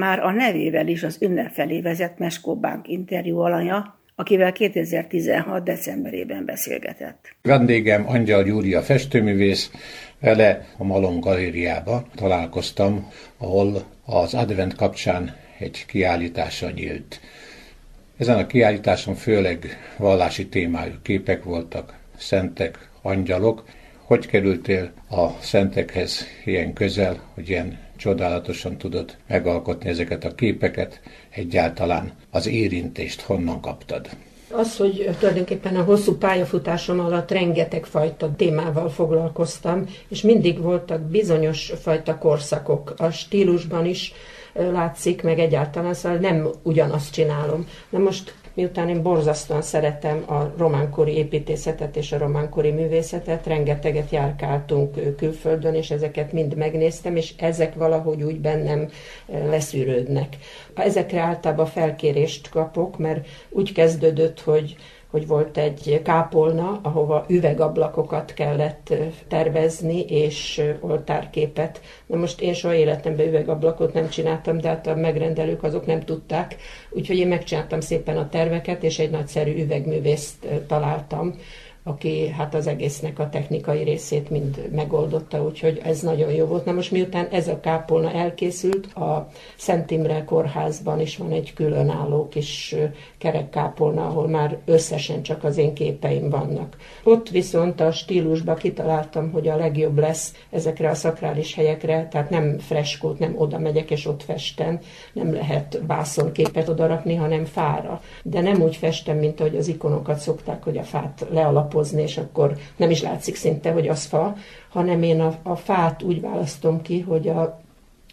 már a nevével is az ünnep felé vezet Meskó Bank interjú alanya, akivel 2016. decemberében beszélgetett. Vendégem Angyal Júlia festőművész, vele a Malom galériába találkoztam, ahol az advent kapcsán egy kiállítása nyílt. Ezen a kiállításon főleg vallási témájú képek voltak, szentek, angyalok. Hogy kerültél a szentekhez ilyen közel, hogy ilyen csodálatosan tudod megalkotni ezeket a képeket, egyáltalán az érintést honnan kaptad? Az, hogy tulajdonképpen a hosszú pályafutásom alatt rengeteg fajta témával foglalkoztam, és mindig voltak bizonyos fajta korszakok a stílusban is, látszik, meg egyáltalán, szóval nem ugyanazt csinálom. Na most miután én borzasztóan szeretem a románkori építészetet és a románkori művészetet, rengeteget járkáltunk külföldön, és ezeket mind megnéztem, és ezek valahogy úgy bennem leszűrődnek. Ezekre általában felkérést kapok, mert úgy kezdődött, hogy hogy volt egy kápolna, ahova üvegablakokat kellett tervezni, és oltárképet. Na most én soha életemben üvegablakot nem csináltam, de hát a megrendelők azok nem tudták, úgyhogy én megcsináltam szépen a terveket, és egy nagyszerű üvegművészt találtam, aki hát az egésznek a technikai részét mind megoldotta, úgyhogy ez nagyon jó volt. Na most miután ez a kápolna elkészült, a Szent Imre kórházban is van egy különálló kis kerekkápolna, ahol már összesen csak az én képeim vannak. Ott viszont a stílusba kitaláltam, hogy a legjobb lesz ezekre a szakrális helyekre, tehát nem freskót, nem oda megyek és ott festem, nem lehet vászonképet odarakni, hanem fára. De nem úgy festem, mint ahogy az ikonokat szokták, hogy a fát lealapozni, és akkor nem is látszik szinte, hogy az fa, hanem én a, a fát úgy választom ki, hogy a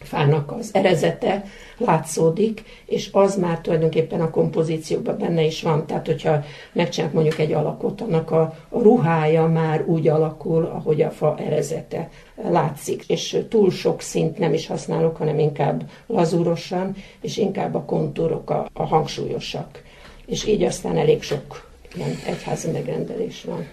fának az erezete látszódik, és az már tulajdonképpen a kompozícióban benne is van. Tehát, hogyha megcsinálok mondjuk egy alakot, annak a, a ruhája már úgy alakul, ahogy a fa erezete látszik. És túl sok szint nem is használok, hanem inkább lazúrosan, és inkább a kontúrok a, a hangsúlyosak. És így aztán elég sok ilyen egyházi megrendelés van.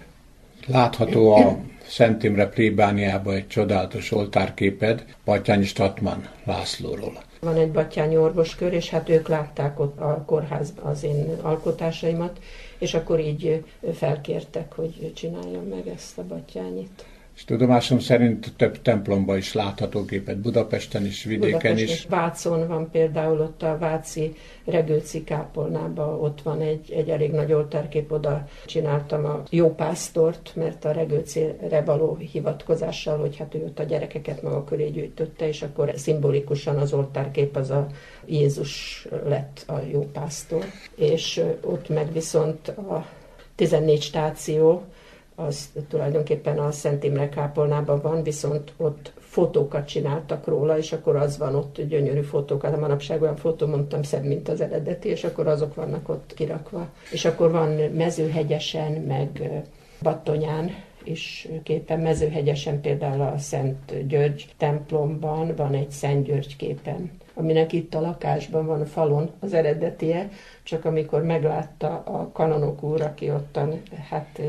Látható a Szent Imre plébániában egy csodálatos oltárképed Batyányi Statman Lászlóról. Van egy batyányi orvoskör, és hát ők látták ott a kórházban az én alkotásaimat, és akkor így felkértek, hogy csináljam meg ezt a batyányit. És tudomásom szerint több templomba is látható képet, Budapesten is, vidéken Budapesten is. Vácon van például ott a Váci Regőci kápolnában, ott van egy, egy elég nagy oltárkép, oda csináltam a jó pásztort, mert a Regőcire való hivatkozással, hogy hát ő ott a gyerekeket maga köré gyűjtötte, és akkor szimbolikusan az oltárkép az a Jézus lett a jó pásztor. És ott meg viszont a 14 stáció, az tulajdonképpen a Szent Imre kápolnában van, viszont ott fotókat csináltak róla, és akkor az van ott, gyönyörű fotókat, a manapság olyan fotó, mondtam, szebb, mint az eredeti, és akkor azok vannak ott kirakva. És akkor van mezőhegyesen, meg Battonyán, és képen. Mezőhegyesen például a Szent György templomban van egy Szent György képen, aminek itt a lakásban van a falon az eredetie, csak amikor meglátta a kanonok úr, aki ottan hát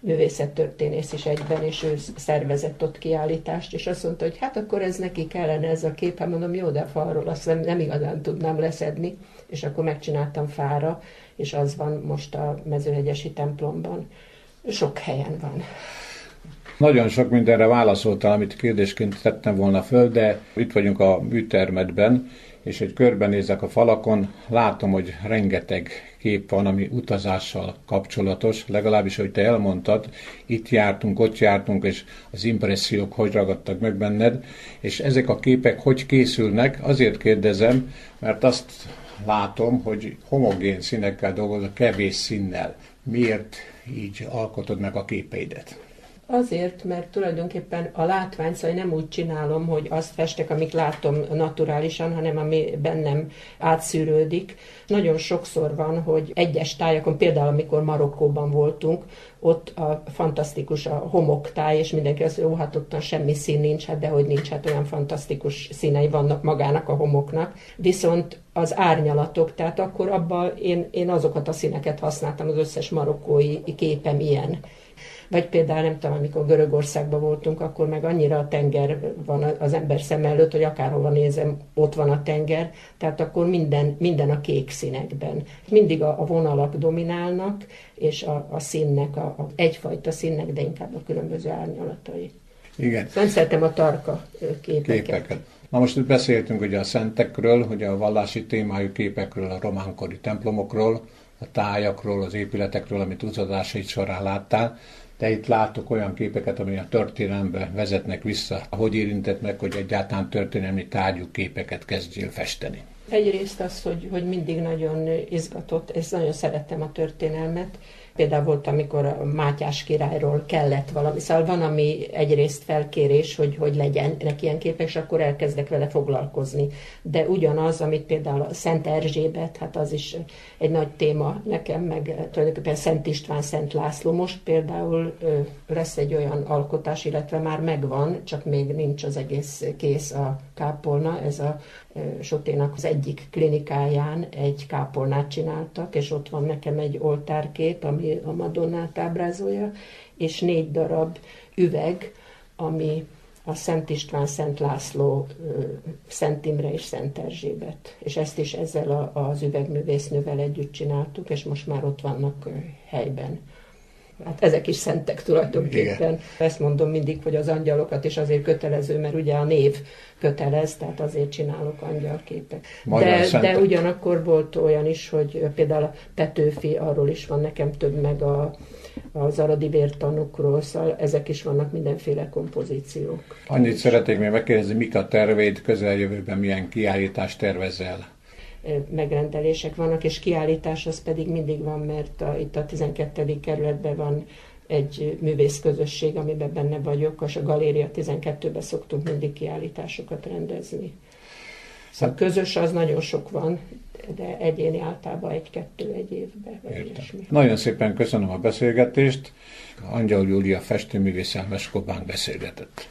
művészettörténész is egyben, és ő szervezett ott kiállítást, és azt mondta, hogy hát akkor ez neki kellene ez a kép, hát mondom, jó, de falról azt nem, nem igazán tudnám leszedni, és akkor megcsináltam fára, és az van most a mezőhegyesi templomban. Sok helyen van. Nagyon sok mindenre válaszoltál, amit kérdésként tettem volna föl, de itt vagyunk a műtermetben, és egy körbenézek a falakon, látom, hogy rengeteg kép van, ami utazással kapcsolatos, legalábbis, hogy te elmondtad, itt jártunk, ott jártunk, és az impressziók hogy ragadtak meg benned, és ezek a képek hogy készülnek, azért kérdezem, mert azt látom, hogy homogén színekkel dolgozok, kevés színnel. Miért így alkotod meg a képeidet? Azért, mert tulajdonképpen a látvány, szóval nem úgy csinálom, hogy azt festek, amit látom naturálisan, hanem ami bennem átszűrődik. Nagyon sokszor van, hogy egyes tájakon, például amikor Marokkóban voltunk, ott a fantasztikus a homoktáj, és mindenki azt mondja, hát ott semmi szín nincs, hát de hogy nincs, hát olyan fantasztikus színei vannak magának a homoknak. Viszont az árnyalatok, tehát akkor abban én, én azokat a színeket használtam, az összes marokkói képem ilyen Vagy például nem tudom, amikor Görögországban voltunk, akkor meg annyira a tenger van az ember szem előtt, hogy akárhova nézem, ott van a tenger, tehát akkor minden, minden a kék színekben. Mindig a, a vonalak dominálnak, és a, a színnek, a, a egyfajta színnek, de inkább a különböző árnyalatai. Igen. Nem szeretem a tarka képeket. képeket. Na most itt beszéltünk ugye a szentekről, ugye a vallási témájú képekről, a románkori templomokról, a tájakról, az épületekről, amit utazásait során láttál, de itt látok olyan képeket, ami a történelembe vezetnek vissza. Hogy érintett meg, hogy egyáltalán történelmi tárgyú képeket kezdjél festeni? Egyrészt az, hogy, hogy mindig nagyon izgatott, és nagyon szerettem a történelmet, Például volt, amikor a Mátyás királyról kellett valami. Szóval van, ami egyrészt felkérés, hogy, hogy legyen neki ilyen képek, és akkor elkezdek vele foglalkozni. De ugyanaz, amit például a Szent Erzsébet, hát az is egy nagy téma nekem, meg tulajdonképpen Szent István, Szent László. Most például lesz egy olyan alkotás, illetve már megvan, csak még nincs az egész kész a kápolna. Ez a Soténak az egyik klinikáján egy kápolnát csináltak, és ott van nekem egy oltárkép, ami a Madonnát ábrázolja, és négy darab üveg, ami a Szent István, Szent László, Szent Imre és Szent Erzsébet. És ezt is ezzel az üvegművésznővel együtt csináltuk, és most már ott vannak helyben. Hát ezek is szentek tulajdonképpen. Igen. Ezt mondom mindig, hogy az angyalokat is azért kötelező, mert ugye a név kötelez, tehát azért csinálok angyalképet. De, de ugyanakkor volt olyan is, hogy például a Petőfi, arról is van nekem több meg a, az aradi vértanukról, szóval ezek is vannak mindenféle kompozíciók. Annyit szeretnék még megkérdezni, mik a terveid közeljövőben, milyen kiállítást tervezel? Megrendelések vannak, és kiállítás az pedig mindig van, mert a, itt a 12. kerületben van egy művészközösség, amiben benne vagyok, és a Galéria 12-ben szoktunk mindig kiállításokat rendezni. Szóval közös az nagyon sok van, de egyéni általában egy-kettő egy évben. Nagyon szépen köszönöm a beszélgetést. Angyal Júlia festőművész Elmes Kobán beszélgetett.